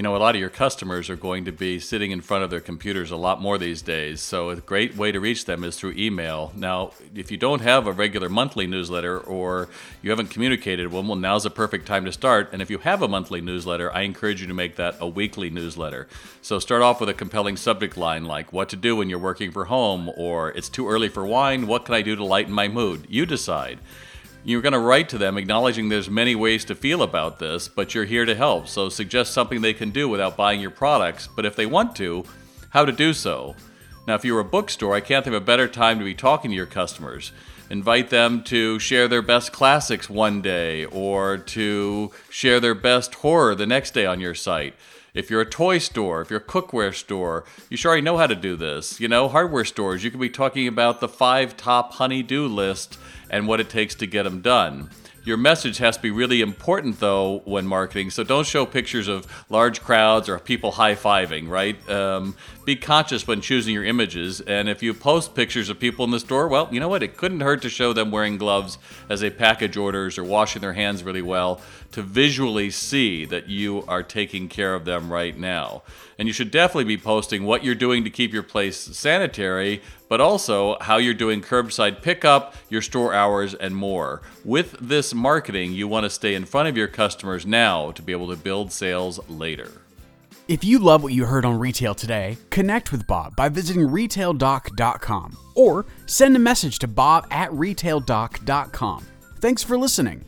you know, a lot of your customers are going to be sitting in front of their computers a lot more these days. So, a great way to reach them is through email. Now, if you don't have a regular monthly newsletter or you haven't communicated well, well, now's a perfect time to start. And if you have a monthly newsletter, I encourage you to make that a weekly newsletter. So, start off with a compelling subject line like what to do when you're working from home, or it's too early for wine, what can I do to lighten my mood? You decide you're going to write to them acknowledging there's many ways to feel about this, but you're here to help. So suggest something they can do without buying your products, but if they want to, how to do so. Now, if you're a bookstore, I can't think of a better time to be talking to your customers. Invite them to share their best classics one day or to share their best horror the next day on your site. If you're a toy store, if you're a cookware store, you sure already know how to do this. You know, hardware stores, you could be talking about the five top honey-do list and what it takes to get them done. Your message has to be really important, though, when marketing. So don't show pictures of large crowds or people high fiving, right? Um, be conscious when choosing your images. And if you post pictures of people in the store, well, you know what? It couldn't hurt to show them wearing gloves as they package orders or washing their hands really well to visually see that you are taking care of them right now. And you should definitely be posting what you're doing to keep your place sanitary, but also how you're doing curbside pickup, your store hours, and more. With this marketing, you want to stay in front of your customers now to be able to build sales later. If you love what you heard on Retail today, connect with Bob by visiting retaildoc.com or send a message to bob at retaildoc.com. Thanks for listening.